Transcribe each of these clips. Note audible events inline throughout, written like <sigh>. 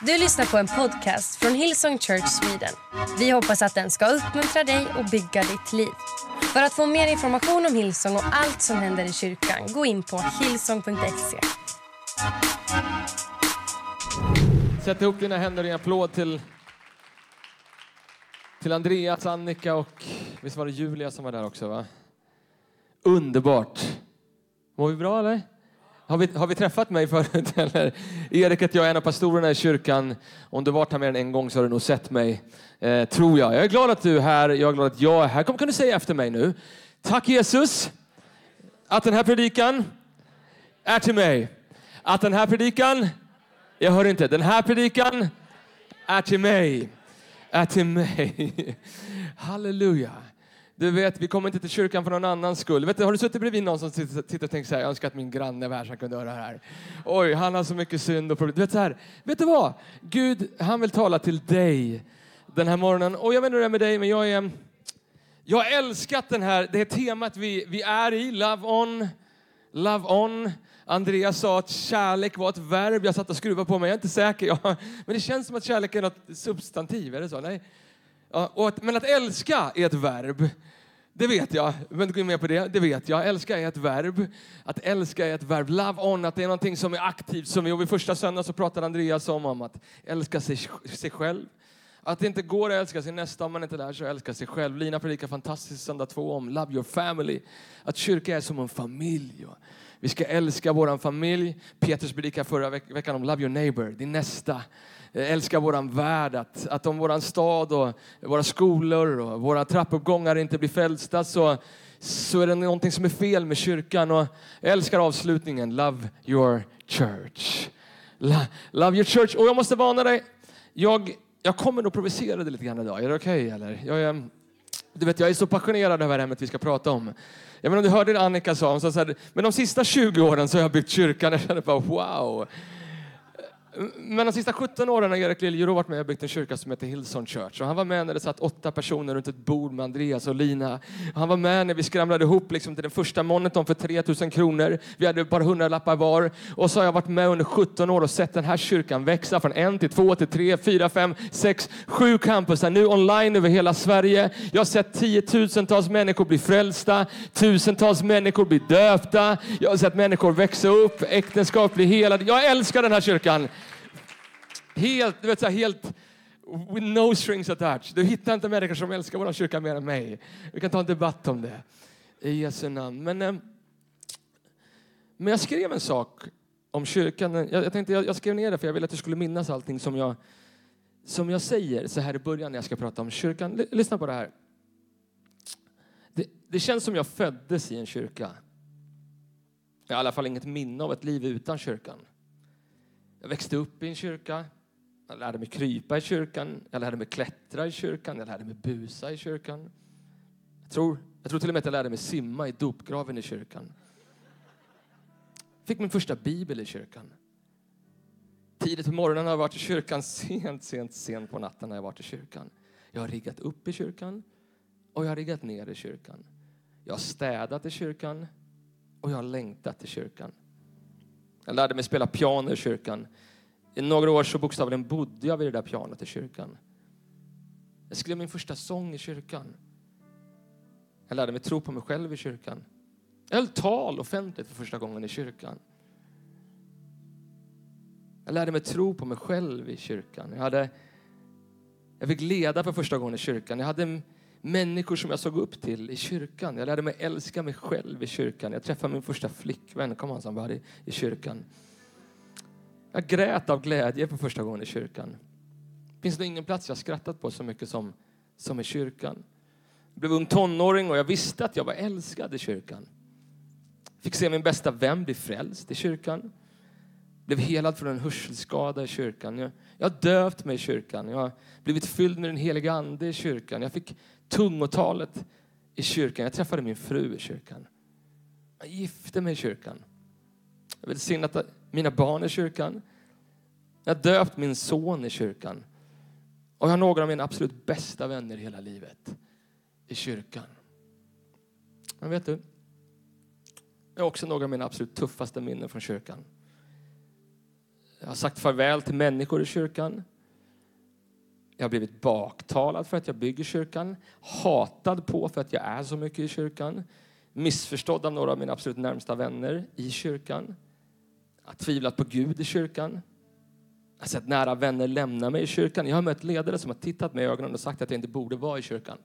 Du lyssnar på en podcast från Hillsong Church Sweden. Vi hoppas att den ska uppmuntra dig och bygga ditt liv. För att få mer information om Hillsong och allt som händer i kyrkan, gå in på hillsong.se. Sätt ihop dina händer i en applåd till, till Andreas, Annika och visst var det Julia som var där också? va? Underbart! Mår vi bra eller? Har vi, har vi träffat mig förut? <laughs> Eller? Erik heter jag, är en av pastorerna i kyrkan. Om du varit här mer än en gång så har du nog sett mig, eh, tror jag. Jag är glad att du är här, jag är glad att jag är här. Kom, kan du säga efter mig nu? Tack Jesus att den här predikan är till mig. Att den här predikan, jag hör inte, den här predikan är till mig. Är till mig. <laughs> Halleluja. Du vet, vi kommer inte till kyrkan för någon annans skull. Vet du, har du suttit bredvid någon som sitter, och tänker så här, jag önskar att min granne var här så han kunde höra det här. Oj, han har så mycket synd och problem. Du vet, så här, vet du vad? Gud, han vill tala till dig den här morgonen. Och jag vet inte hur det är med dig, men jag är... Jag har älskat den här, det här temat vi, vi är i, Love On. Love On. Andreas sa att kärlek var ett verb. Jag satt och skruvade på mig, jag är inte säker. <laughs> jag, men det känns som att kärlek är något substantiv, är det så? Nej. Ja, och att, men att älska är ett verb. Det vet jag. Jag inte gå in mer på det. Det vet jag. Älska är ett verb. Att älska är ett verb. Love on, att det är någonting som är aktivt. Som vi, och vid första söndagen så pratade Andreas om, om att älska sig, sig själv. Att det inte går att älska sin nästa om man inte lär sig att älska sig själv. Lina predikar fantastiskt söndag två om Love your family. Att kyrka är som en familj. Vi ska älska vår familj. Petrus predikade förra veck veckan om Love your neighbor, din nästa. Eh, älskar våran värld, att, att om våran stad och våra skolor och våra trappuppgångar inte blir frälsta så, så är det någonting som är fel med kyrkan. Och jag älskar avslutningen, Love your church. Love your church. Och jag måste varna dig, jag, jag kommer nog provocera dig lite grann idag. Är det okej okay, eller? Jag är, du vet, jag är så passionerad över ämnet vi ska prata om. Jag menar, om du hörde det Annika sa, hon sa så här, men de sista 20 åren så har jag byggt kyrkan. <laughs> Jag känner bara wow. Men de sista 17 åren har Erik Liljero varit med och byggt en kyrka som heter Hillsong Church. Och han var med när det satt åtta personer runt ett bord med Andreas och Lina. Han var med när vi skramlade ihop liksom till den första monitorn för 3000 kronor. Vi hade bara 100 lappar var. Och så har jag varit med under 17 år och sett den här kyrkan växa från en till två till tre, fyra, fem, sex, sju campusar. Nu online över hela Sverige. Jag har sett tiotusentals människor bli frälsta. Tusentals människor bli döpta. Jag har sett människor växa upp, äktenskap bli helade. Jag älskar den här kyrkan. Helt, du vet, så här, helt with no strings attached. Du hittar inte människor som älskar vår kyrka mer än mig. Vi kan ta en debatt om det. I Jesu namn. Men, eh, men jag skrev en sak om kyrkan. Jag, jag, tänkte, jag, jag skrev ner det för jag ville att du skulle minnas allting som jag, som jag säger så här i början när jag ska prata om kyrkan. L lyssna på det här. Det, det känns som jag föddes i en kyrka. Jag har i alla fall inget minne av ett liv utan kyrkan. Jag växte upp i en kyrka. Jag lärde mig krypa i kyrkan, jag lärde mig klättra i kyrkan, jag lärde mig busa i kyrkan. Jag tror, jag tror till och med att jag lärde mig simma i dopgraven i kyrkan. Fick min första bibel i kyrkan. Tidigt på morgonen har jag varit i kyrkan, <laughs> sent, sent, sent på natten har jag varit i kyrkan. Jag har riggat upp i kyrkan och jag har riggat ner i kyrkan. Jag har städat i kyrkan och jag har längtat i kyrkan. Jag lärde mig spela piano i kyrkan. I några år så bokstavligen bodde jag vid det där pianot i kyrkan. Jag skrev min första sång i kyrkan. Jag lärde mig tro på mig själv i kyrkan. Jag höll tal offentligt för första gången i kyrkan. Jag lärde mig tro på mig själv i kyrkan. Jag, hade, jag fick leda för första gången i kyrkan. Jag hade människor som jag såg upp till i kyrkan. Jag lärde mig älska mig själv i kyrkan. Jag träffade min första flickvän, kom han, som var i, i kyrkan. Jag grät av glädje för första gången i kyrkan. Det finns det ingen plats jag skrattat på så mycket som, som i kyrkan. Jag blev ung tonåring och jag visste att jag var älskad i kyrkan. Fick se min bästa vän bli frälst i kyrkan. Blev helad från en hörselskada i kyrkan. Jag, jag har döpt mig i kyrkan. Jag har blivit fylld med den heliga ande i kyrkan. Jag fick tungotalet i kyrkan. Jag träffade min fru i kyrkan. Jag gifte mig i kyrkan. Jag välsignat mina barn i kyrkan. Jag har döpt min son i kyrkan. Och jag har några av mina absolut bästa vänner i hela livet i kyrkan. Men vet du? Jag har också några av mina absolut tuffaste minnen från kyrkan. Jag har sagt farväl till människor i kyrkan. Jag har blivit baktalad för att jag bygger kyrkan. Hatad på för att jag är så mycket i kyrkan. Missförstådd av några av mina absolut närmsta vänner i kyrkan. Jag har tvivlat på Gud i kyrkan. Alltså jag har sett nära vänner lämna mig i kyrkan. Jag har mött ledare som har tittat mig i ögonen och sagt att jag inte borde vara i kyrkan.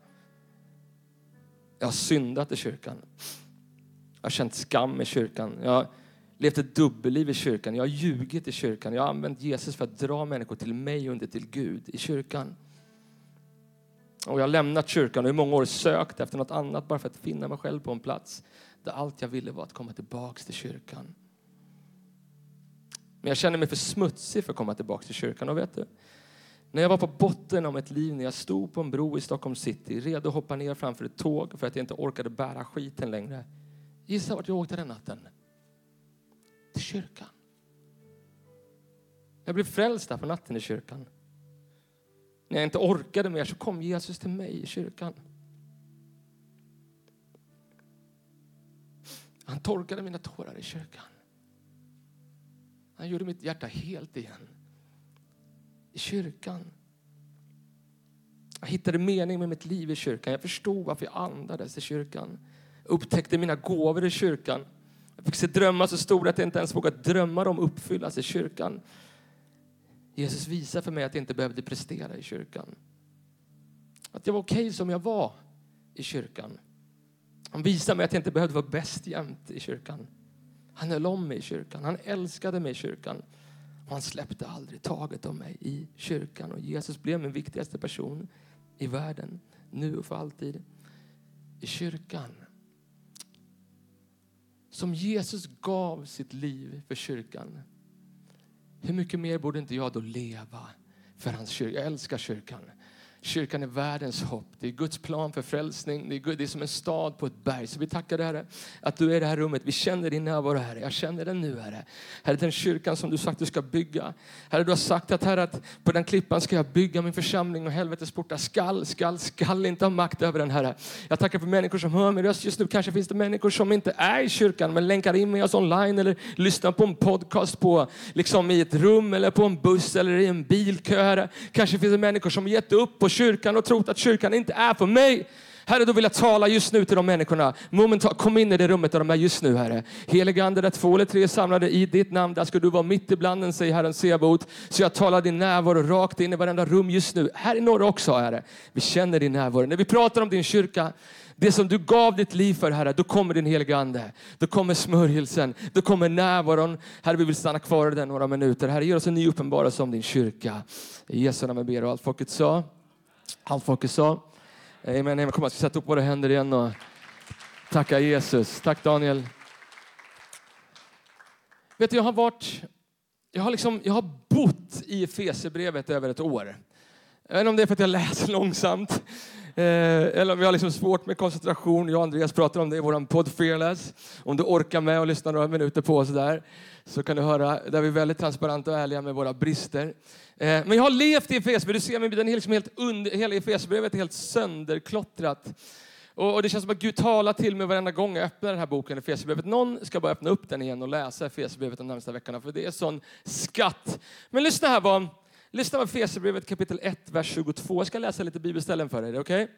Jag har syndat i kyrkan. Jag har känt skam i kyrkan. Jag har levt ett dubbelliv i kyrkan. Jag har ljugit i kyrkan. Jag har använt Jesus för att dra människor till mig och inte till Gud i kyrkan. Och jag har lämnat kyrkan och i många år sökt efter något annat bara för att finna mig själv på en plats där allt jag ville var att komma tillbaks till kyrkan. Men jag känner mig för smutsig för att komma tillbaka till kyrkan. Och vet du, när jag var på botten av mitt liv, när jag stod på en bro i Stockholm city, redo att hoppa ner framför ett tåg för att jag inte orkade bära skiten längre. Gissa vart jag åkte den natten? Till kyrkan. Jag blev frälst där på natten i kyrkan. När jag inte orkade mer så kom Jesus till mig i kyrkan. Han torkade mina tårar i kyrkan. Han gjorde mitt hjärta helt igen. I kyrkan. Jag hittade mening med mitt liv i kyrkan. Jag förstod varför jag andades i kyrkan. Jag upptäckte mina gåvor i kyrkan. Jag fick se drömmar så stora att jag inte ens vågat drömma dem uppfyllas i kyrkan. Jesus visade för mig att jag inte behövde prestera i kyrkan. Att jag var okej okay som jag var i kyrkan. Han visade mig att jag inte behövde vara bäst jämt i kyrkan. Han höll om mig i kyrkan. Han älskade mig i kyrkan. Och han släppte aldrig taget om mig i kyrkan. Och Jesus blev min viktigaste person i världen, nu och för alltid. I kyrkan. Som Jesus gav sitt liv för kyrkan. Hur mycket mer borde inte jag då leva för hans kyrka? Jag älskar kyrkan. Kyrkan är världens hopp. Det är Guds plan för frälsning. Det är, det är som en stad på ett berg. Så vi tackar dig Herre att du är i det här rummet. Vi känner din närvaro Herre. Jag känner den nu Herre. Herre, den kyrkan som du sagt du ska bygga. Herre, du har sagt att Herre, att på den klippan ska jag bygga min församling och helvetets portar skall, skall, skall inte ha makt över den Herre. Jag tackar för människor som hör min röst just nu. Kanske finns det människor som inte är i kyrkan men länkar in med oss online eller lyssnar på en podcast på, liksom i ett rum eller på en buss eller i en bilkö Herre. Kanske finns det människor som gett upp och kyrkan och trott att kyrkan inte är för mig. Herre, då vill jag tala just nu till de människorna. Momentan, kom in i det rummet där de är just nu, Herre. Helige Ande, där två eller tre är samlade i ditt namn, där ska du vara mitt ibland den, säger Herren Sebot. Så jag talar din närvaro rakt in i varenda rum just nu. Här i norr också, Herre. Vi känner din närvaro. När vi pratar om din kyrka, det som du gav ditt liv för, Herre, då kommer din heliga Ande. Då kommer smörjelsen, då kommer närvaron. Herre, vi vill stanna kvar i den några minuter. Herre, ge oss en ny uppenbarelse om din kyrka. I Jesu namn ber och allt folket sa. Allt folket sa. Amen. amen. Kom, Jag ska sätta upp våra händer igen och tacka Jesus. Tack Daniel. Vet du, jag har varit, jag har, liksom, jag har bott i Fesebrevet över ett år. Jag vet inte om det är för att jag läser långsamt Eh, eller om vi har liksom svårt med koncentration. Jag och Andreas pratar om det i vår podd Fearless. Om du orkar med och lyssna några minuter på oss där så kan du höra, där vi är väldigt transparenta och ärliga med våra brister. Eh, men jag har levt i Efesierbrevet, du ser mig, den är liksom helt under, hela Efesierbrevet är helt sönderklottrat. Och, det känns som att Gud talar till mig varenda gång jag öppnar den här boken, Efesierbrevet. Någon ska bara öppna upp den igen och läsa Efesierbrevet de närmsta veckorna, för det är sån skatt. Men lyssna här vad, lyssna på Fesebrevet kapitel 1, vers 22. Jag ska läsa lite bibelställen för dig, okej? Okay?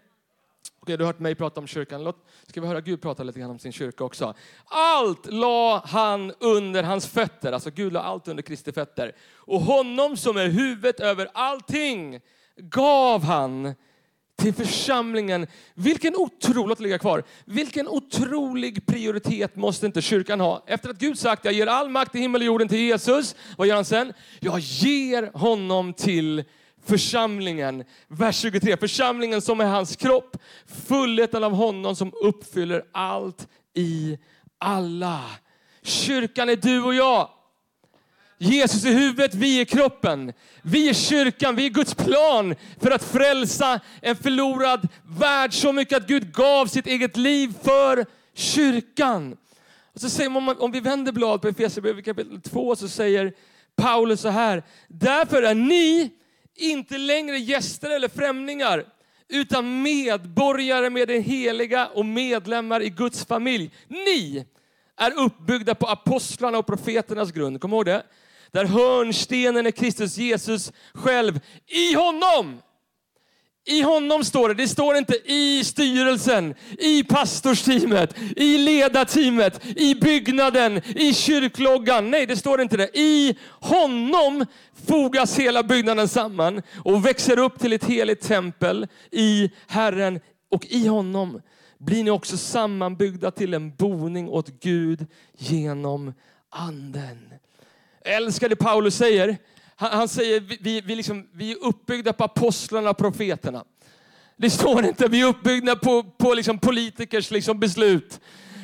okay? du har hört mig prata om kyrkan. Låt, ska vi höra Gud prata lite grann om sin kyrka också. Allt la han under hans fötter. Alltså Gud la allt under Kristi fötter. Och honom som är huvudet över allting gav han till församlingen. Vilken otrolig, ligga kvar. Vilken otrolig prioritet måste inte kyrkan ha? Efter att Gud sagt, jag ger all makt i himmel och jorden till Jesus. Vad gör han sen? Jag ger honom till församlingen. Vers 23. Församlingen som är hans kropp, fullheten av honom som uppfyller allt i alla. Kyrkan är du och jag. Jesus är huvudet, vi är kroppen. Vi är kyrkan, vi är Guds plan för att frälsa en förlorad värld så mycket att Gud gav sitt eget liv för kyrkan. Och så säger man, om vi vänder blad på Efesierbrevet kapitel 2 så säger Paulus så här. Därför är ni inte längre gäster eller främlingar, utan medborgare med den heliga och medlemmar i Guds familj. Ni är uppbyggda på apostlarna och profeternas grund. Kom ihåg det? Där hörnstenen är Kristus Jesus själv. I honom! I honom står det. Det står inte i styrelsen, i pastorsteamet, i ledarteamet, i byggnaden, i kyrkloggan. Nej, det står inte det. I honom fogas hela byggnaden samman och växer upp till ett heligt tempel i Herren. Och i honom blir ni också sammanbyggda till en boning åt Gud genom anden. Jag älskar det Paulus säger. Han, han säger vi, vi, liksom, vi är uppbyggda på apostlarna och profeterna. Det står inte vi är uppbyggda på, på liksom politikers liksom beslut.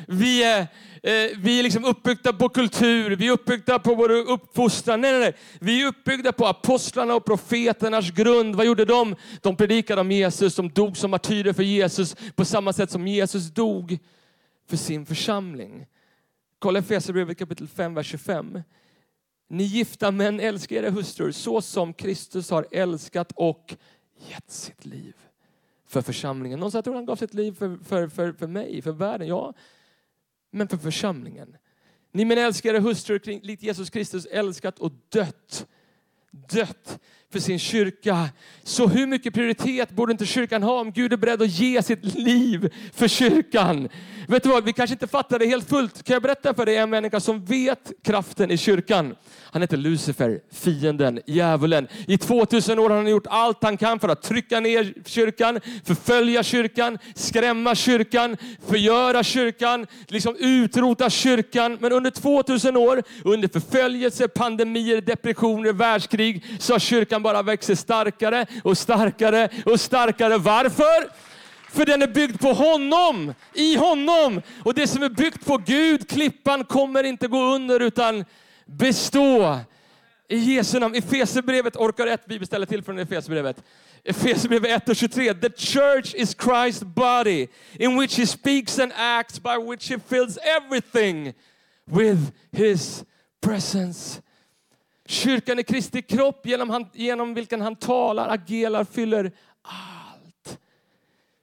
Vi är, eh, vi är liksom uppbyggda på kultur, vi är uppbyggda på vår uppfostran. Nej, nej, nej. Vi är uppbyggda på apostlarna och profeternas grund. Vad gjorde de? De predikade om Jesus, de dog som martyrer för Jesus på samma sätt som Jesus dog för sin församling. Kolla Efesierbrevet kapitel 5, vers 25. Ni gifta män, älskar era hustrur så som Kristus har älskat och gett sitt liv för församlingen. Någon sa att han gav sitt liv för, för, för, för mig, för världen. Ja, men för församlingen. Ni män älskar era hustrur likt Jesus Kristus älskat och dött. Dött för sin kyrka. Så hur mycket prioritet borde inte kyrkan ha om Gud är beredd att ge sitt liv för kyrkan? Vet du vad, vi kanske inte fattar det helt fullt. Kan jag berätta för dig en människa som vet kraften i kyrkan? Han heter Lucifer, fienden, djävulen. I 2000 år har han gjort allt han kan för att trycka ner kyrkan, förfölja kyrkan, skrämma kyrkan, förgöra kyrkan, liksom utrota kyrkan. Men under 2000 år, under förföljelse, pandemier, depressioner, världskrig, så har kyrkan den bara växer starkare och starkare och starkare. Varför? För den är byggd på honom, i honom. Och det som är byggt på Gud, klippan, kommer inte gå under utan bestå. I Jesu namn. Efesierbrevet, orkar ett bibelställe till från Efesierbrevet. Efesierbrevet 1 och 23. The church is Christ's body in which he speaks and acts by which he fills everything with his presence. Kyrkan är Kristi kropp genom, han, genom vilken han talar, agerar, fyller ah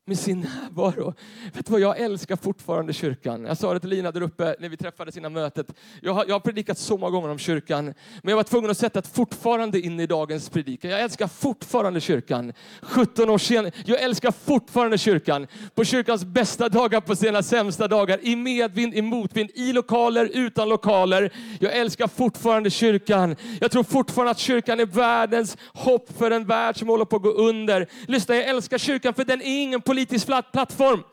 med sin närvaro. Vet du vad, jag älskar fortfarande kyrkan. Jag sa det till Lina där uppe när vi träffades innan mötet. Jag har, jag har predikat så många gånger om kyrkan, men jag var tvungen att sätta ett fortfarande in i dagens predikan. Jag älskar fortfarande kyrkan. 17 år senare. Jag älskar fortfarande kyrkan. På kyrkans bästa dagar, på sina sämsta dagar. I medvind, i motvind, i lokaler, utan lokaler. Jag älskar fortfarande kyrkan. Jag tror fortfarande att kyrkan är världens hopp för en värld som håller på att gå under. Lyssna, jag älskar kyrkan för den är ingen politisk plattform.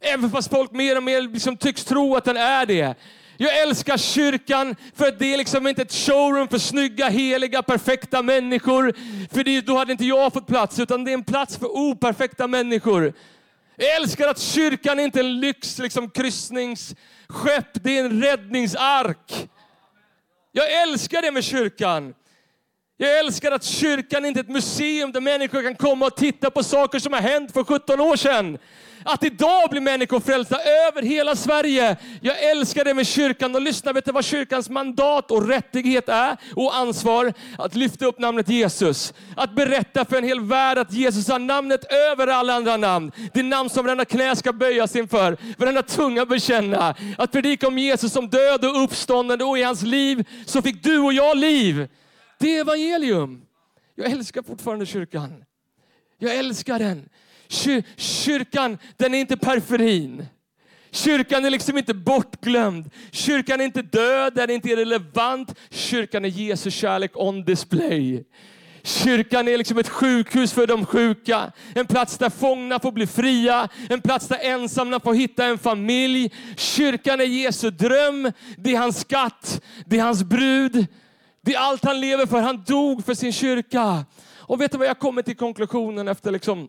Även fast folk mer och mer liksom tycks tro att den är det. Jag älskar kyrkan för att det är liksom inte ett showroom för snygga, heliga, perfekta människor. För det, då hade inte jag fått plats, utan det är en plats för operfekta människor. Jag älskar att kyrkan inte är en lyx liksom, kryssningsskepp, det är en räddningsark. Jag älskar det med kyrkan. Jag älskar att kyrkan inte är ett museum där människor kan komma och titta på saker som har hänt för 17 år sedan. Att idag blir människor frälsta över hela Sverige. Jag älskar det med kyrkan. Och lyssna, vet du vad kyrkans mandat och rättighet är? Och ansvar? Att lyfta upp namnet Jesus. Att berätta för en hel värld att Jesus har namnet över alla andra namn. Det namn som varenda knä ska böjas inför, varenda tunga bekänna. Att predika om Jesus som död och uppståndande och i hans liv så fick du och jag liv. Det är evangelium. Jag älskar fortfarande kyrkan. Jag älskar den. kyrkan, den är inte periferin. Kyrkan är liksom inte bortglömd. Kyrkan är inte död, den är inte irrelevant. Kyrkan är Jesu kärlek on display. Kyrkan är liksom ett sjukhus för de sjuka, en plats där fångna får bli fria, en plats där ensamma får hitta en familj. Kyrkan är Jesu dröm, det är hans skatt, det är hans brud, det är allt han lever för. Han dog för sin kyrka. Och vet du vad jag kommer till konklusionen efter liksom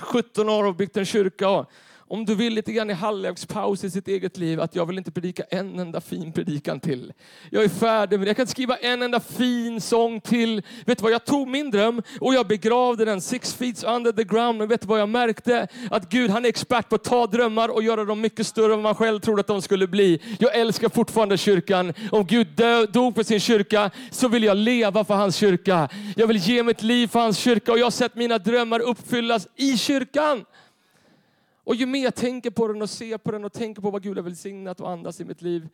17 år och byggt en kyrka? Om du vill lite grann i halvlekspaus i sitt eget liv, att jag vill inte predika en enda fin predikan till. Jag är färdig med det. Jag kan inte skriva en enda fin sång till. Vet du vad, jag tog min dröm och jag begravde den six feet under the ground. Men vet du vad jag märkte? Att Gud han är expert på att ta drömmar och göra dem mycket större än vad man själv trodde att de skulle bli. Jag älskar fortfarande kyrkan. Om Gud dog för sin kyrka så vill jag leva för hans kyrka. Jag vill ge mitt liv för hans kyrka och jag har sett mina drömmar uppfyllas i kyrkan. Och ju mer jag tänker på den och ser på den och tänker på vad Gud har välsignat och andas i mitt liv,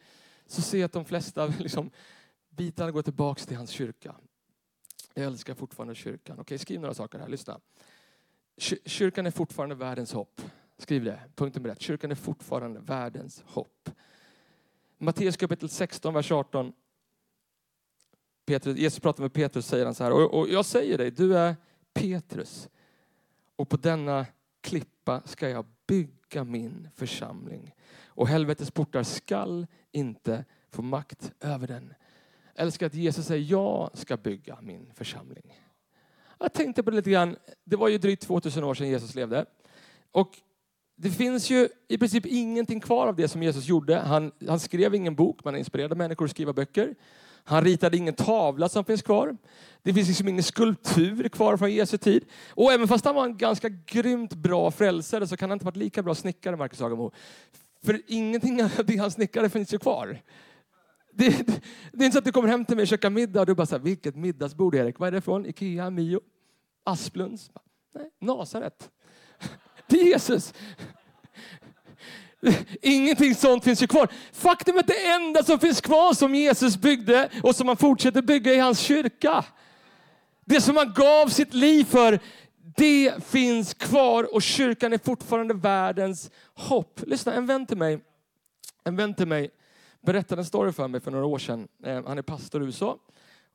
så ser jag att de flesta <laughs> liksom bitarna går tillbaks till hans kyrka. Jag älskar fortfarande kyrkan. Okej, skriv några saker här, lyssna. Kyrkan är fortfarande världens hopp. Skriv det, punkt nummer ett. Kyrkan är fortfarande världens hopp. Matteus kapitel 16, vers 18. Petrus, Jesus pratar med Petrus säger han så här, och, och jag säger dig, du är Petrus. Och på denna klippa ska jag bygga min församling. Och helvetets portar skall inte få makt över den. Jag älskar att Jesus säger, jag ska bygga min församling. Jag tänkte på det lite grann, det var ju drygt 2000 år sedan Jesus levde. Och det finns ju i princip ingenting kvar av det som Jesus gjorde. Han, han skrev ingen bok, man inspirerade människor att skriva böcker. Han ritade ingen tavla som finns kvar. Det finns liksom ingen skulptur kvar från Jesu tid. Och även fast han var en ganska grymt bra frälsare så kan han inte varit lika bra snickare, Marcus Agamo. För ingenting av det han snickade finns ju kvar. Det, det, det, är inte så att du kommer hem till mig och käkar middag och du bara så vilket middagsbord Erik? Vad är det från? Ikea, Mio, Asplunds? Nej, Nasaret. Det är Jesus. <laughs> Ingenting sånt finns ju kvar. Faktum är att det enda som finns kvar som Jesus byggde och som han fortsätter bygga i hans kyrka. Det som han gav sitt liv för, det finns kvar och kyrkan är fortfarande världens hopp. Lyssna, en vän till mig, en vän till mig berättade en story för mig för några år sedan. Eh, han är pastor i USA.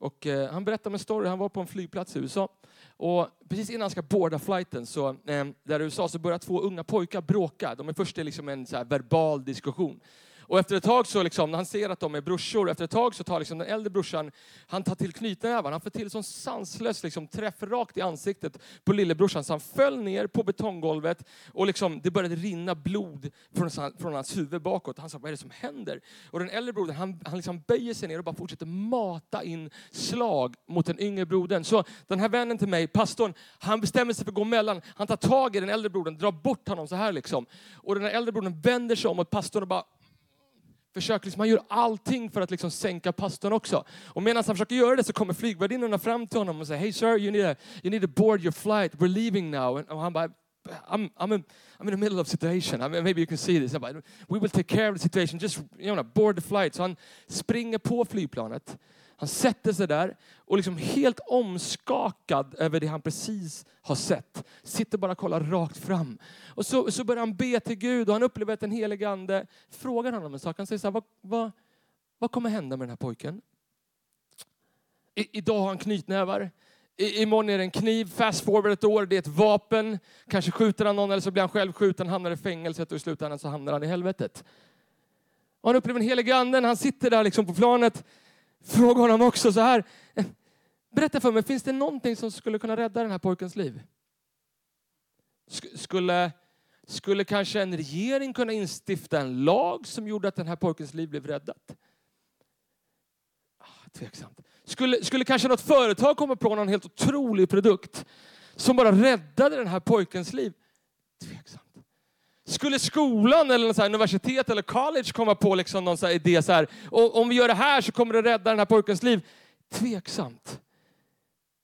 Och eh, han berättade om en story, han var på en flygplats i USA. Och precis innan han ska boarda flighten så, eh, där i USA så börjar två unga pojkar bråka. De är först i liksom en så verbal diskussion. Och efter ett tag så, liksom, när han ser att de är brorsor, efter ett tag så tar liksom den äldre brorsan, han tar till knytnävar. Han får till sån sanslös liksom, träff rakt i ansiktet på lillebrorsan så han föll ner på betonggolvet och liksom, det började rinna blod från, från hans huvud bakåt. Han sa, vad är det som händer? Och den äldre brodern, han, han liksom böjer sig ner och bara fortsätter mata in slag mot den yngre brodern. Så den här vännen till mig, pastorn, han bestämmer sig för att gå mellan. Han tar tag i den äldre brodern, drar bort honom så här liksom. Och den här äldre brodern vänder sig om mot pastorn och bara försöker liksom, han gör allting för att liksom sänka pastorn också. Och medan han försöker göra det så kommer flygvärdinnorna fram till honom och säger Hey sir, you need, a, you need to board your flight, we're leaving now. Och han bara, I'm, I'm, in, I'm in the middle of situation. I mean, maybe you can see this. Bara, We will take care of the situation. Just you know, board the flight. Så han springer på flygplanet. Han sätter sig där och liksom helt omskakad över det han precis har sett. Sitter bara och kollar rakt fram. Och så, så börjar han be till Gud och han upplever att den helige ande frågar honom en sak. Han säger så här, vad, vad, vad kommer hända med den här pojken? I, idag har han knytnävar. I, imorgon är det en kniv, fast forward ett år, det är ett vapen. Kanske skjuter han någon eller så blir han själv skjuten, hamnar i fängelset och i slutändan så hamnar han i helvetet. Och han upplever den helige anden, han sitter där liksom på planet fråga honom också så här. Berätta för mig, finns det någonting som skulle kunna rädda den här pojkens liv? Skulle, skulle kanske en regering kunna instifta en lag som gjorde att den här pojkens liv blev räddat? Ah, tveksamt. Skulle, skulle kanske något företag komma på någon helt otrolig produkt som bara räddade den här pojkens liv? Tveksamt. Skulle skolan eller så universitet eller college komma på liksom någon så idé så här, om vi gör det här så kommer det rädda den här pojkens liv? Tveksamt.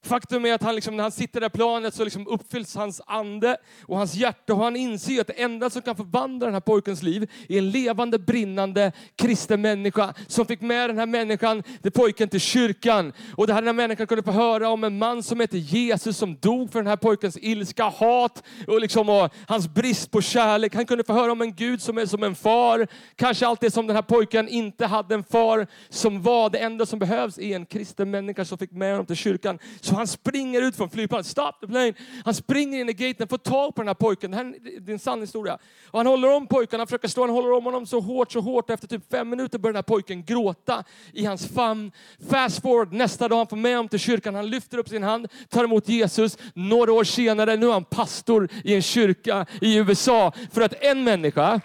Faktum är att han liksom, när han sitter där planet så liksom uppfylls hans ande och hans hjärta och han inser att det enda som kan förvandla den här pojkens liv är en levande, brinnande kristen människa som fick med den här människan, den pojken till kyrkan. Och den här människan kunde få höra om en man som heter Jesus som dog för den här pojkens ilska, hat och, liksom, och hans brist på kärlek. Han kunde få höra om en Gud som är som en far. Kanske allt det som den här pojken inte hade en far som var. Det enda som behövs är en kristen människa som fick med honom till kyrkan. Så han springer ut från flygplanet. Stop the plane! Han springer in i gaten, får tag på den här pojken. Det här är en sann historia. Och han håller om pojken, han försöker slå, han håller om honom så hårt, så hårt. Efter typ fem minuter börjar den här pojken gråta i hans famn. Fast forward, nästa dag han får med honom till kyrkan. Han lyfter upp sin hand, tar emot Jesus. Några år senare, nu är han pastor i en kyrka i USA. För att en människa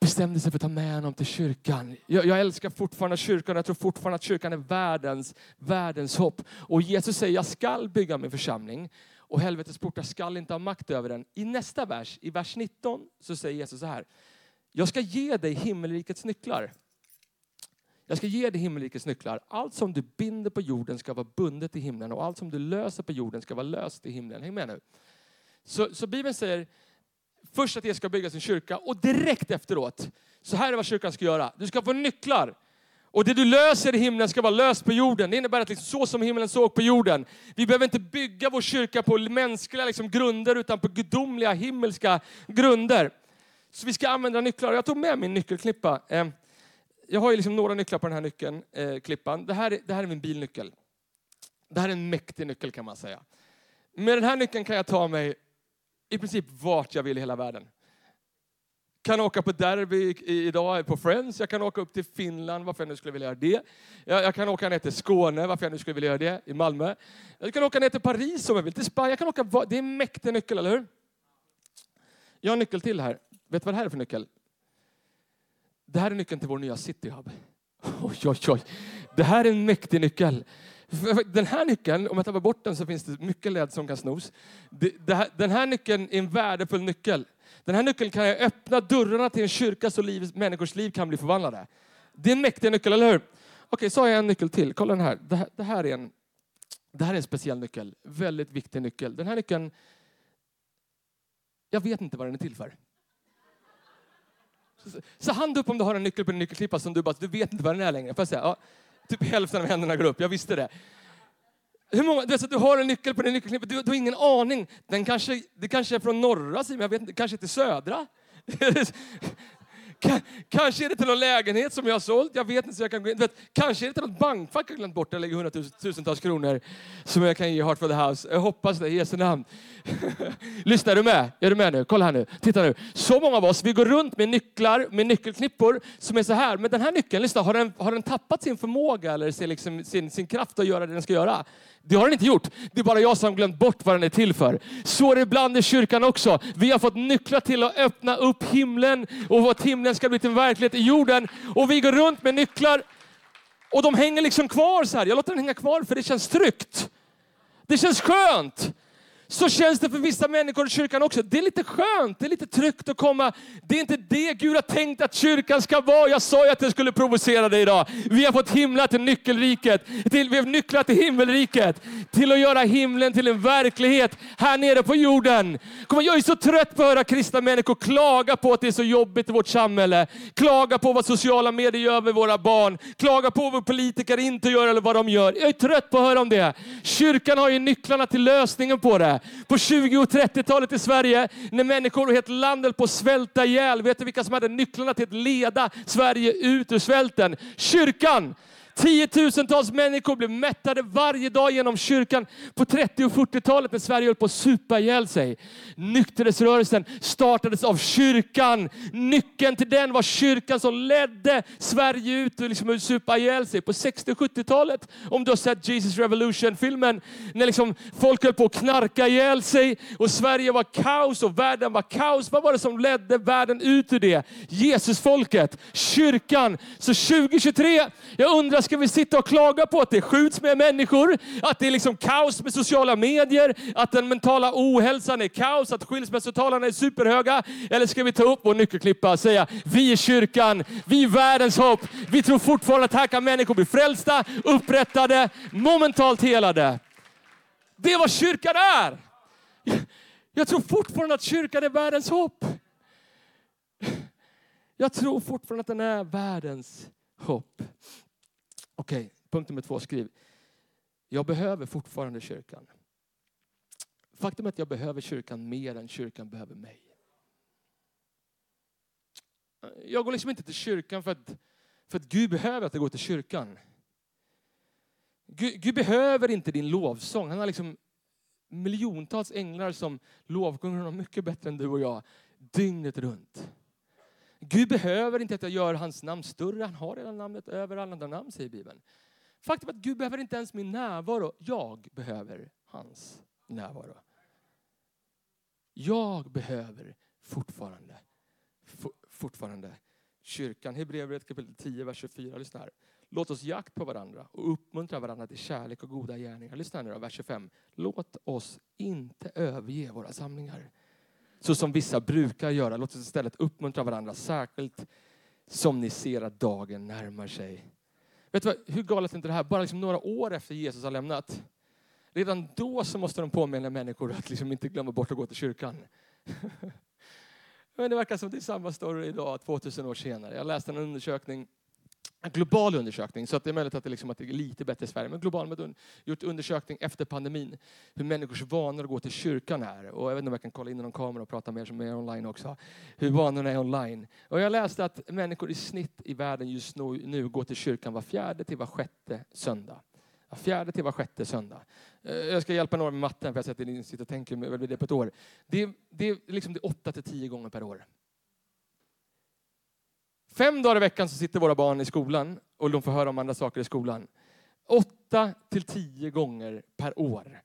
bestämde sig för att ta med honom till kyrkan. Jag, jag, älskar fortfarande kyrkan. Jag tror fortfarande att kyrkan är världens, världens hopp. Och Jesus säger, jag skall bygga min församling och helvetets portar skall inte ha makt över den. I nästa vers, i vers 19, så säger Jesus så här. Jag ska ge dig himmelrikets nycklar. Jag ska ge dig himmelrikets nycklar. Allt som du binder på jorden ska vara bundet i himlen och allt som du löser på jorden ska vara löst i himlen. Häng med nu. Så, så Bibeln säger, Först att Jesus ska bygga sin kyrka och direkt efteråt, så här är vad kyrkan ska göra. Du ska få nycklar. Och det du löser i himlen ska vara löst på jorden. Det innebär att liksom så som himlen såg på jorden. Vi behöver inte bygga vår kyrka på mänskliga liksom grunder utan på gudomliga himmelska grunder. Så vi ska använda nycklar. Jag tog med min nyckelklippa. Eh, jag har ju liksom några nycklar på den här nyckeln, eh, klippan. Det här, det här är min bilnyckel. Det här är en mäktig nyckel kan man säga. Med den här nyckeln kan jag ta mig i princip vart jag vill i hela världen. Jag kan åka på derby idag på Friends, jag kan åka upp till Finland, varför jag nu skulle vilja göra det. Jag, jag, kan åka ner till Skåne, varför jag nu skulle vilja göra det, i Malmö. Jag kan åka ner till Paris om jag vill, till Spanien. Jag kan åka, det är en mäktig nyckel, eller hur? Jag har en nyckel till här. Vet du vad det här är för nyckel? Det här är nyckeln till vår nya cityhub. Oj, oj, oj. Det här är en mäktig nyckel. <laughs> Den här nyckeln, om jag tappar bort den så finns det mycket led som kan snos. Den här nyckeln är en värdefull nyckel. Den här nyckeln kan jag öppna dörrarna till en kyrka så liv, människors liv kan bli förvandlade. Det är en mäktig nyckel, eller hur? Okej, så har jag en nyckel till. Kolla den här. Det här, det här, är, en, det här är en speciell nyckel. Väldigt viktig nyckel. Den här nyckeln, jag vet inte vad den är till för. Så, så hand upp om du har en nyckel på din nyckelklippa som du bara, du vet inte vad den är längre. Får jag säga? Ja, typ hälften av händerna går upp, jag visste det. Hur många, du, vet, så du har en nyckel på din nyckelklippa, du, du har ingen aning. Den kanske, det kanske är från norra sidan, jag vet inte, kanske till södra. Kanske är det till någon lägenhet som jag har sålt. Jag vet inte. Så jag kan gå in. Vet, kanske är det till något bankfack jag glömt bort. Jag lägger hundratusentals kronor som jag kan ge Heart for the House. Jag hoppas det i Jesu namn. <laughs> Lyssna, är du med? Är du med nu? Kolla här nu. Titta nu. Så många av oss, vi går runt med nycklar, med nyckelknippor som är så här. Men den här nyckeln, lyssna, har den, har den tappat sin förmåga eller sin, liksom, sin, sin kraft att göra det den ska göra? Det har den inte gjort. Det är bara jag som glömt bort vad den är till för. Så är det ibland i kyrkan också. Vi har fått nycklar till att öppna upp himlen och att himlen ska bli till verklighet i jorden. Och vi går runt med nycklar och de hänger liksom kvar så här. Jag låter den hänga kvar för det känns tryggt. Det känns skönt så känns det för vissa människor i kyrkan också. Det är lite skönt, det är lite tryggt att komma. Det är inte det Gud har tänkt att kyrkan ska vara. Jag sa ju att det skulle provocera dig idag. Vi har fått himla till nyckelriket, till, vi har nycklar till himmelriket, till att göra himlen till en verklighet här nere på jorden. Kom, jag är så trött på att höra kristna människor klaga på att det är så jobbigt i vårt samhälle. Klaga på vad sociala medier gör med våra barn. Klaga på vad politiker inte gör eller vad de gör. Jag är trött på att höra om det. Kyrkan har ju nycklarna till lösningen på det. På 20 och 30-talet i Sverige, när människor och helt landet höll på att svälta ihjäl. Vet du vilka som hade nycklarna till att leda Sverige ut ur svälten? Kyrkan! Tiotusentals människor blev mättade varje dag genom kyrkan på 30 och 40-talet när Sverige höll på att supa ihjäl sig. Nykterhetsrörelsen startades av kyrkan. Nyckeln till den var kyrkan som ledde Sverige ut och liksom supa ihjäl sig. På 60 och 70-talet, om du har sett Jesus Revolution-filmen, när liksom folk höll på att knarka ihjäl sig och Sverige var kaos och världen var kaos. Vad var det som ledde världen ut ur det? Jesusfolket, kyrkan. Så 2023, jag undrar ska vi sitta och klaga på att det skjuts med människor, att det är liksom kaos med sociala medier, att den mentala ohälsan är kaos, att skilsmässotalen är superhöga? Eller ska vi ta upp vår nyckelklippa och säga, vi är kyrkan, vi är världens hopp, vi tror fortfarande att här kan människor bli frälsta, upprättade, momentalt helade. Det är vad kyrkan är. Jag tror fortfarande att kyrkan är världens hopp. Jag tror fortfarande att den är världens hopp. Okej, okay, punkt nummer två, skriv. Jag behöver fortfarande kyrkan. Faktum är att jag behöver kyrkan mer än kyrkan behöver mig. Jag går liksom inte till kyrkan för att, för att Gud behöver att jag går till kyrkan. Gud, Gud behöver inte din lovsång. Han har liksom miljontals änglar som lovsjunger honom mycket bättre än du och jag, dygnet runt. Gud behöver inte att jag gör hans namn större. Han har redan namnet över alla andra namn, säger Bibeln. Faktum är att Gud behöver inte ens min närvaro. Jag behöver hans närvaro. Jag behöver fortfarande, fortfarande kyrkan. Hebreerbrevet kapitel 10, vers 24. Lyssna här. Låt oss jakt på varandra och uppmuntra varandra till kärlek och goda gärningar. Lyssna nu då, vers 25. Låt oss inte överge våra samlingar så som vissa brukar göra. Låt oss istället uppmuntra varandra, särskilt som ni ser att dagen närmar sig. Vet du vad, hur galet är inte det här? Bara liksom några år efter Jesus har lämnat. Redan då så måste de påminna människor att liksom inte glömma bort att gå till kyrkan. <laughs> Men det verkar som det är samma story idag, 2000 år senare. Jag läste en undersökning en global undersökning, så att det är möjligt att det, liksom, att det är lite bättre i Sverige, men global med gjort undersökning efter pandemin, hur människors vanor att gå till kyrkan är. Och jag vet inte om jag kan kolla in i någon kamera och prata mer som är online också. Hur vanorna är online. Och jag läste att människor i snitt i världen just nu, nu går till kyrkan var fjärde till var sjätte söndag. Var fjärde till var sjätte söndag. Eh, jag ska hjälpa några med matten, för jag ser att ni sitter och tänker vad blir det på ett år. Det är, det är, liksom det är åtta till tio gånger per år. Fem dagar i veckan så sitter våra barn i skolan och de får höra om andra saker i skolan. Åtta till tio gånger per år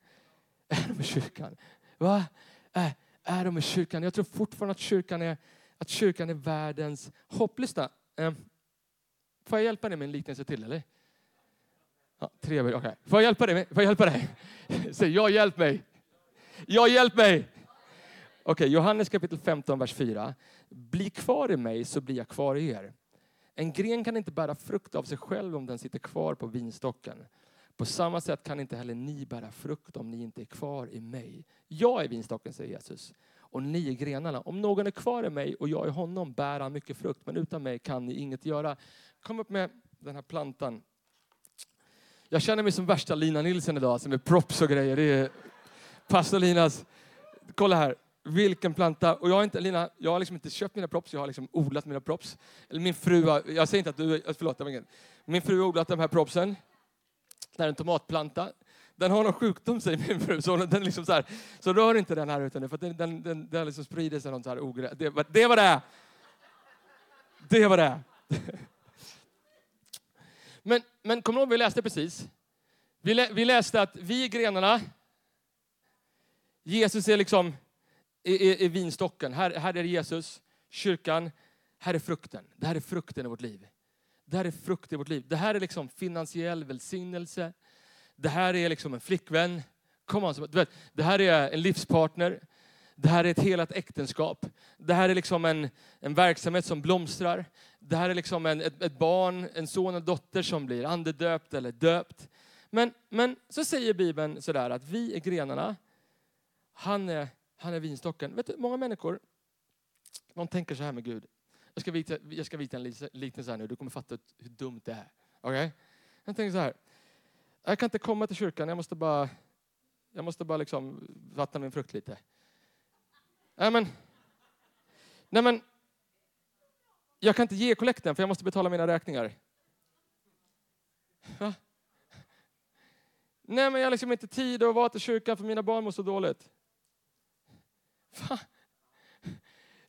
är de i kyrkan. Va? Äh, är de i kyrkan? Jag tror fortfarande att kyrkan är, att kyrkan är världens hopplista. Eh, får jag hjälpa dig med en liknelse till eller? Ja, trevligt, okay. Får jag hjälpa dig? Får jag hjälpa dig? <laughs> Säg jag hjälp mig. Jag hjälp mig. Okej, okay, Johannes kapitel 15, vers 4. Bli kvar i mig så blir jag kvar i er. En gren kan inte bära frukt av sig själv om den sitter kvar på vinstocken. På samma sätt kan inte heller ni bära frukt om ni inte är kvar i mig. Jag är vinstocken, säger Jesus. Och ni är grenarna. Om någon är kvar i mig och jag i honom bär han mycket frukt. Men utan mig kan ni inget göra. Kom upp med den här plantan. Jag känner mig som värsta Lina Nilsson idag, som är props och grejer. Det är pastor Linas. Kolla här. Vilken planta. Och jag har, inte, Lina, jag har liksom inte köpt mina props, jag har liksom odlat mina props. Eller min fru har, jag säger inte att du, förlåt, jag min fru har odlat de här propsen. Det här är en tomatplanta. Den har någon sjukdom säger min fru, så, den liksom så, här, så rör inte den här utan för den, den, den, den liksom sprider sig någon så här ogräs. Det, det var det! Det var det! <laughs> Men, men kommer du ihåg, vi läste precis. Vi, lä, vi läste att vi är grenarna. Jesus är liksom är, är vinstocken. Här, här är Jesus, kyrkan. Här är frukten. Det här är frukten i vårt liv. Det här är frukt i vårt liv. Det här är liksom finansiell välsignelse. Det här är liksom en flickvän. Kom on, du vet, det här är en livspartner. Det här är ett helat äktenskap. Det här är liksom en, en verksamhet som blomstrar. Det här är liksom en, ett, ett barn, en son och dotter som blir andedöpt eller döpt. Men, men så säger Bibeln sådär att vi är grenarna. Han är han är vinstocken. Vet du, många människor de tänker så här med Gud. Jag ska visa, jag ska visa en liknelse här nu, du kommer fatta hur dumt det är. Okay? Jag tänker så här, jag kan inte komma till kyrkan, jag måste bara, jag måste bara liksom vattna min frukt lite. Nej men, nej men, jag kan inte ge kollekten för jag måste betala mina räkningar. Va? Nej men jag har liksom inte tid att vara till kyrkan för mina barn mår så dåligt. Va?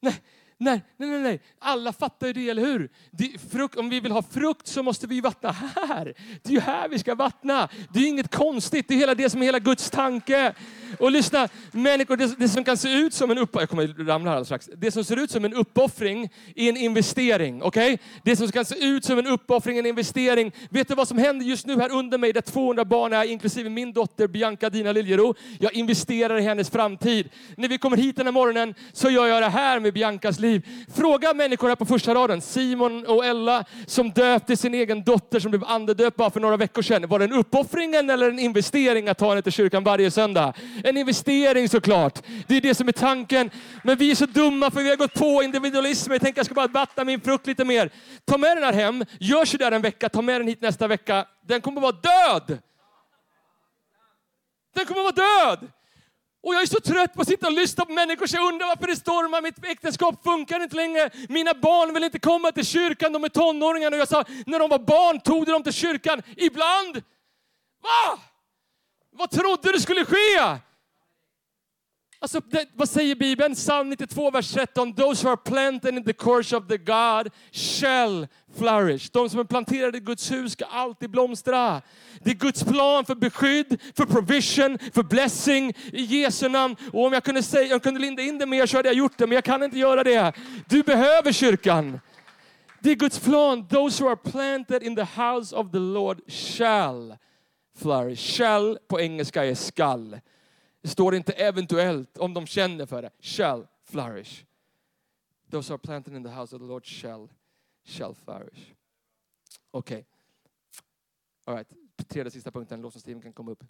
Nej, nej, nej, nej, nej. Alla fattar ju det, eller hur? Det, frukt, om vi vill ha frukt så måste vi vattna här. Det är ju här vi ska vattna. Det är inget konstigt. Det är hela det som är hela Guds tanke. Och lyssna, människor, det, det som kan se ut som en uppoffring, jag kommer ramla här strax. Det som ser ut som en uppoffring är en investering. Okej? Okay? Det som kan se ut som en uppoffring är en investering. Vet du vad som händer just nu här under mig där 200 barn är, inklusive min dotter Bianca Dina Liljero. Jag investerar i hennes framtid. När vi kommer hit den här morgonen så gör jag det här med Biancas liv. Fråga människor här på första raden, Simon och Ella som döpte sin egen dotter som blev andedöpt bara för några veckor sedan. Var det en uppoffring eller en investering att ta henne till kyrkan varje söndag? En investering såklart. Det är det som är tanken. Men vi är så dumma för vi har gått på individualismen. Jag tänker jag ska bara vattna min frukt lite mer. Ta med den här hem, gör så där en vecka, ta med den hit nästa vecka. Den kommer vara död. Den kommer vara död. Och jag är så trött på att sitta och lyssna på människor så jag undrar varför det stormar. Mitt äktenskap funkar inte längre. Mina barn vill inte komma till kyrkan, de är tonåringar. Och jag sa, när de var barn tog de dem till kyrkan. Ibland. Va? Vad trodde du skulle ske? Alltså, det, vad säger Bibeln? Psalm 92, vers 13. Those who are planted in the course of the God shall flourish. De som är planterade i Guds hus ska alltid blomstra. Det är Guds plan för beskydd, för provision, för blessing i Jesu namn. Och om jag kunde, säga, jag kunde linda in det mer så hade jag gjort det, men jag kan inte göra det. Du behöver kyrkan. Det är Guds plan. Those who are planted in the house of the Lord shall flourish. Shall på engelska är skall. Det står inte eventuellt om de känner för det. Shall flourish. Those are planted in the house of the Lord shall, shall flourish. Okej. Okay. All right. Tredje sista punkten, lovsångsteamet kan komma upp.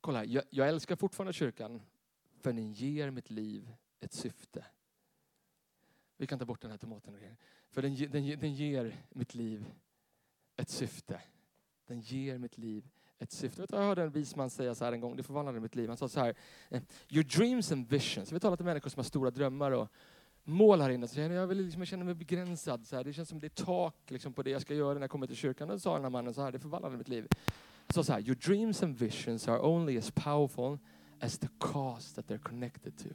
Kolla, jag, jag älskar fortfarande kyrkan för den ger mitt liv ett syfte. Vi kan ta bort den här tomaten. och. För den, den, den ger mitt liv ett syfte. Den ger mitt liv ett syfte. Jag hörde en vis man säga så här en gång, det förvandlade mitt liv. Han sa så här, eh, your dreams and visions. Vi talar till människor som har stora drömmar och mål här inne. Så jag, vill liksom, jag känner mig begränsad. Så här. Det känns som det är tak liksom, på det jag ska göra när jag kommer till kyrkan. Och sa den här mannen så här, det förvandlade mitt liv. Han sa så här, your dreams and visions are only as powerful as the cause that they're connected to.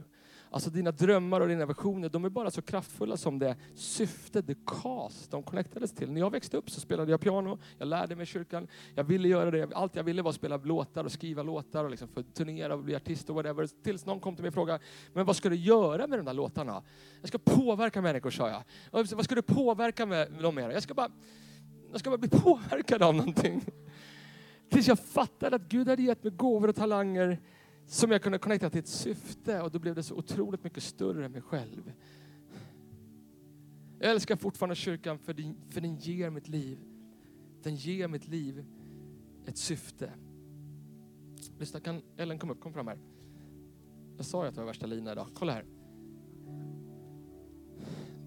Alltså dina drömmar och dina visioner, de är bara så kraftfulla som det syfte, the cause de connectades till. När jag växte upp så spelade jag piano, jag lärde mig i kyrkan, jag ville göra det. Allt jag ville var att spela låtar och skriva låtar och liksom turnera och bli artist och whatever. Tills någon kom till mig och frågade, men vad ska du göra med de där låtarna? Jag ska påverka människor, sa jag. Vad ska du påverka med dem med? Jag ska bara, jag ska bara bli <laughs> påverkad av någonting. Tills jag fattade att Gud hade gett mig gåvor och talanger som jag kunde connecta till ett syfte och då blev det så otroligt mycket större än mig själv. Jag älskar fortfarande kyrkan för den, för den ger mitt liv. Den ger mitt liv ett syfte. Lyssna, kan Ellen komma upp? Kom fram här. Jag sa ju att det var värsta lina idag. Kolla här.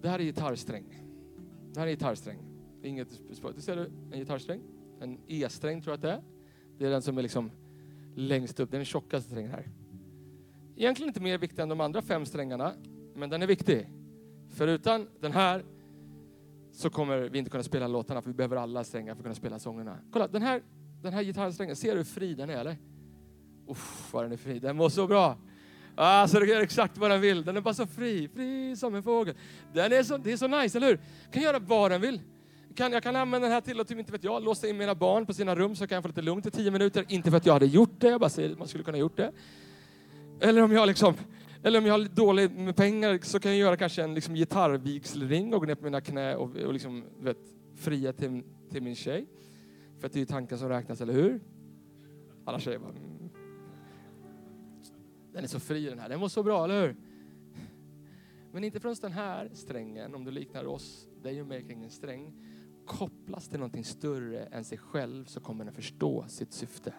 Det här är gitarrsträng. Det här är gitarrsträng. Inget spår. Du ser du en gitarrsträng? En E-sträng tror jag att det är. Det är den som är liksom längst upp. Den är tjockaste strängen här. Egentligen inte mer viktig än de andra fem strängarna, men den är viktig. För utan den här så kommer vi inte kunna spela låtarna, för vi behöver alla strängar för att kunna spela sångerna. Kolla, den här, den här gitarrsträngen, ser du hur fri den är eller? Uff, vad den är fri. Den mår så bra. Ah, alltså, den gör exakt vad den vill. Den är bara så fri, fri som en fågel. Den är så, det är så nice, eller hur? Kan göra vad den vill. Kan, jag kan använda den här till att, typ, inte vet jag, låsa in mina barn på sina rum så kan jag få lite lugnt i tio minuter. Inte för att jag hade gjort det, jag bara säger att man skulle kunna gjort det. Eller om jag liksom, eller om jag har dåligt med pengar så kan jag göra kanske en liksom, gitarrvigselring och gå ner på mina knä och, och liksom, vet, fria till, till min tjej. För att det är ju tanken som räknas, eller hur? Alla tjejer bara... Mm. Den är så fri den här, den var så bra, eller hur? Men inte förrän den här strängen, om du liknar oss, dig och mig kring en sträng, kopplas till någonting större än sig själv så kommer den förstå sitt syfte.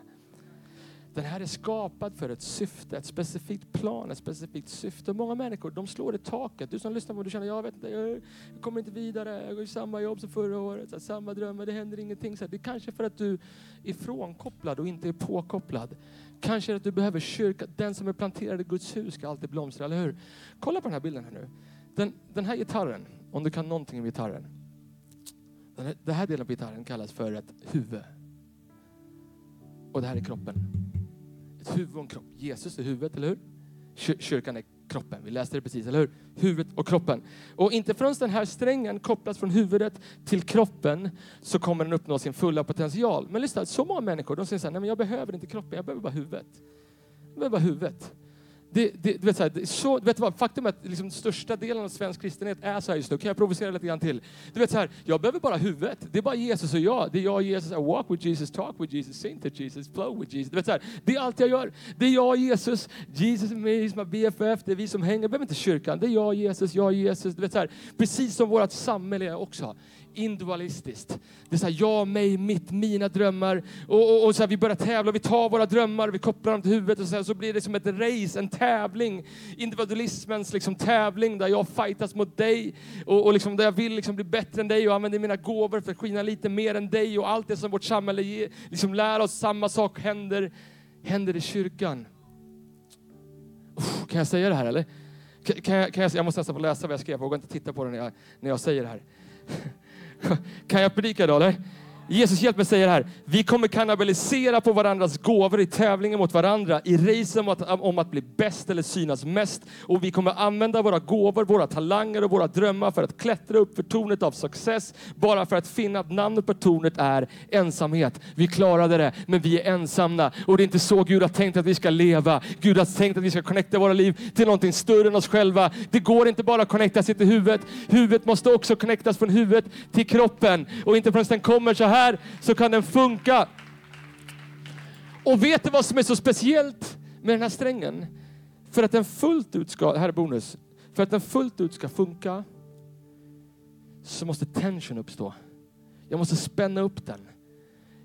Den här är skapad för ett syfte, ett specifikt plan, ett specifikt syfte. Många människor de slår i taket. Du som lyssnar på du känner, jag vet inte, jag kommer inte vidare, jag går i samma jobb som förra året, här, samma drömmar, det händer ingenting. Så här, det är kanske för att du är frånkopplad och inte är påkopplad. Kanske är det att du behöver kyrka, den som är planterad i Guds hus ska alltid blomstra, eller hur? Kolla på den här bilden här nu. Den, den här gitarren, om du kan någonting om gitarren. Den här, den här delen av gitarren kallas för ett huvud. Och det här är kroppen. Ett huvud och en kropp. Jesus är huvudet, eller hur? Kyrkan är kroppen. Vi läste det precis, eller hur? Huvudet och kroppen. Och inte förrän den här strängen kopplas från huvudet till kroppen så kommer den uppnå sin fulla potential. Men lyssna, så många människor de säger så här, nej men jag behöver inte kroppen, jag behöver bara huvudet. Jag behöver bara huvudet. Det, det, du vet, så här, det så, vet vad, faktum är att liksom, största delen av svensk kristenhet är så här just nu. Kan jag provocera lite grann till? Du vet så här, jag behöver bara huvudet. Det är bara Jesus och jag. Det är jag och Jesus. I walk with Jesus, talk with Jesus, sing to Jesus, flow with Jesus. Du vet, så här, det är allt jag gör. Det är jag och Jesus. Jesus är med, he's my BFF. Det är vi som hänger. Jag behöver inte kyrkan. Det är jag och Jesus, jag och Jesus. Du vet, så här, precis som vårt samhälle är också individualistiskt. Det är så här, jag, mig, mitt, mina drömmar. Och, och, och så här, vi börjar tävla, vi tar våra drömmar, vi kopplar dem till huvudet och så, här, så blir det som ett race, en tävling. Individualismens liksom, tävling där jag fightas mot dig och, och liksom, där jag vill liksom, bli bättre än dig och använder mina gåvor för att skina lite mer än dig och allt det som vårt samhälle ger, liksom, lär oss, samma sak händer, händer i kyrkan. Uff, kan jag säga det här eller? Kan, kan jag, kan jag, jag måste nästan få läsa vad jag skrev, jag vågar inte titta på det när jag, när jag säger det här. Kan jag predika idag eller? Jesus hjälp mig säga det här. Vi kommer kannibalisera på varandras gåvor i tävlingen mot varandra, i racen om att, om att bli bäst eller synas mest. Och vi kommer använda våra gåvor, våra talanger och våra drömmar för att klättra upp för tornet av success. Bara för att finna att namnet på tornet är ensamhet. Vi klarade det, men vi är ensamma. Och det är inte så Gud har tänkt att vi ska leva. Gud har tänkt att vi ska connecta våra liv till någonting större än oss själva. Det går inte bara att connecta sig till huvudet. Huvudet måste också connectas från huvudet till kroppen. Och inte förrän den kommer så här så kan den funka. Och vet du vad som är så speciellt med den här strängen? För att den fullt ut ska, här är bonus, för att den fullt ut ska funka så måste tension uppstå. Jag måste spänna upp den.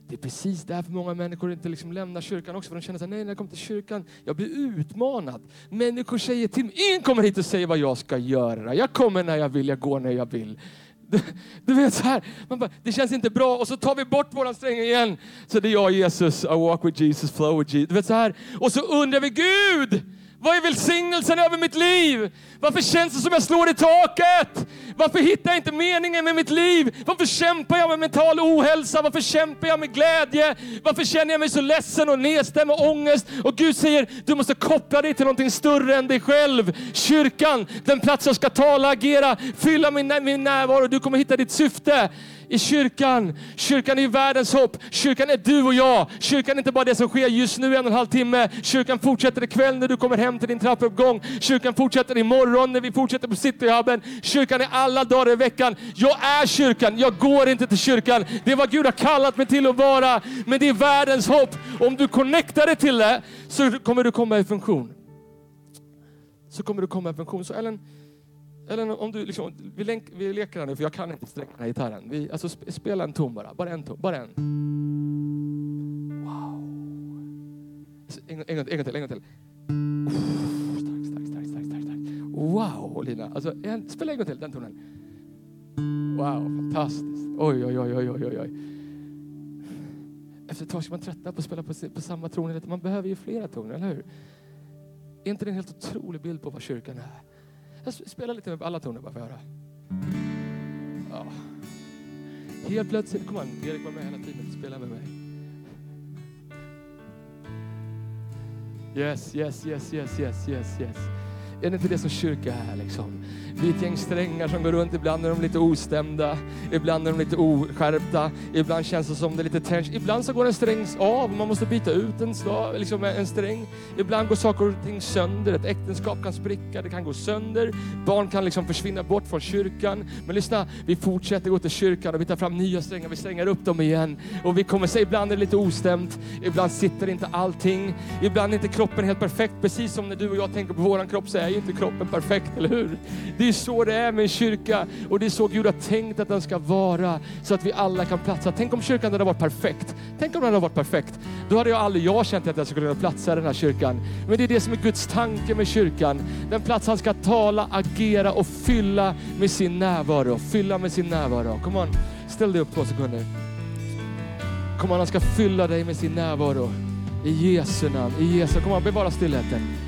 Det är precis därför många människor inte liksom lämnar kyrkan också. För de känner sig nej när jag kommer till kyrkan, jag blir utmanad. Människor säger till mig, ingen kommer hit och säger vad jag ska göra. Jag kommer när jag vill, jag går när jag vill. Du, du vet så här, man bara, det känns inte bra och så tar vi bort våra strängar igen. Så det är jag Jesus, I walk with Jesus, flow with Jesus. Du vet så här. Och så undrar vi Gud, vad är välsignelsen över mitt liv? Varför känns det som jag slår i taket? Varför hittar jag inte meningen med mitt liv? Varför kämpar jag med mental ohälsa? Varför kämpar jag med glädje? Varför känner jag mig så ledsen och nedstämd och ångest? Och Gud säger, du måste koppla dig till någonting större än dig själv. Kyrkan, den plats jag ska tala, agera, fylla min, min närvaro. Du kommer hitta ditt syfte i kyrkan. Kyrkan är världens hopp. Kyrkan är du och jag. Kyrkan är inte bara det som sker just nu en och en halv timme. Kyrkan fortsätter ikväll när du kommer hem till din trappuppgång. Kyrkan fortsätter imorgon när vi fortsätter på Cityhubben. Kyrkan är alla dagar i veckan. Jag är kyrkan. Jag går inte till kyrkan. Det är vad Gud har kallat mig till att vara. Men det är världens hopp. Om du connectar dig till det så kommer du komma i funktion. Så kommer du komma i funktion. Så Ellen, eller om du liksom, vi, länk, vi leker här nu, för jag kan inte sträcka den här gitarren. Vi, alltså, spela en ton bara, bara en ton, bara en. Wow. En, en, en gång till, en gång till. Oh, stark, stark, stark, stark, stark, stark. Wow, Lina. Alltså, en, spela en gång till, den tonen. Wow, fantastiskt. Oj, oj, oj, oj, oj, oj. Efter ett tag ska man tröttna på att spela på, på samma tron. Man behöver ju flera toner, eller hur? Är inte det en helt otrolig bild på vad kyrkan är? Jag spelar lite med alla toner bara för att höra. Ja. Helt plötsligt, kom igen, Erik var med hela tiden, spela med mig. Yes, yes, yes, yes, yes, yes, yes. Är det inte det som kyrka är liksom? Vi är ett gäng strängar som går runt, ibland är de lite ostämda, ibland är de lite oskärpta, ibland känns det som det är lite tension. Ibland så går en sträng av, man måste byta ut en, liksom en sträng. Ibland går saker och ting sönder, ett äktenskap kan spricka, det kan gå sönder, barn kan liksom försvinna bort från kyrkan. Men lyssna, vi fortsätter gå till kyrkan och vi tar fram nya strängar, vi strängar upp dem igen. Och vi kommer säga, ibland är det lite ostämt, ibland sitter inte allting, ibland är inte kroppen helt perfekt. Precis som när du och jag tänker på våran kropp så är ju inte kroppen perfekt, eller hur? Det är så det är med en kyrka och det är så Gud har tänkt att den ska vara så att vi alla kan platsa. Tänk om kyrkan hade varit perfekt. Tänk om den hade varit perfekt. Då hade jag aldrig jag känt att jag skulle kunna platsa i den här kyrkan. Men det är det som är Guds tanke med kyrkan. Den plats han ska tala, agera och fylla med sin närvaro. Fylla med sin närvaro. Kom on, ställ dig upp två sekunder. Kom on, han ska fylla dig med sin närvaro. I Jesu namn, i Jesu. Kom on, bevara stillheten.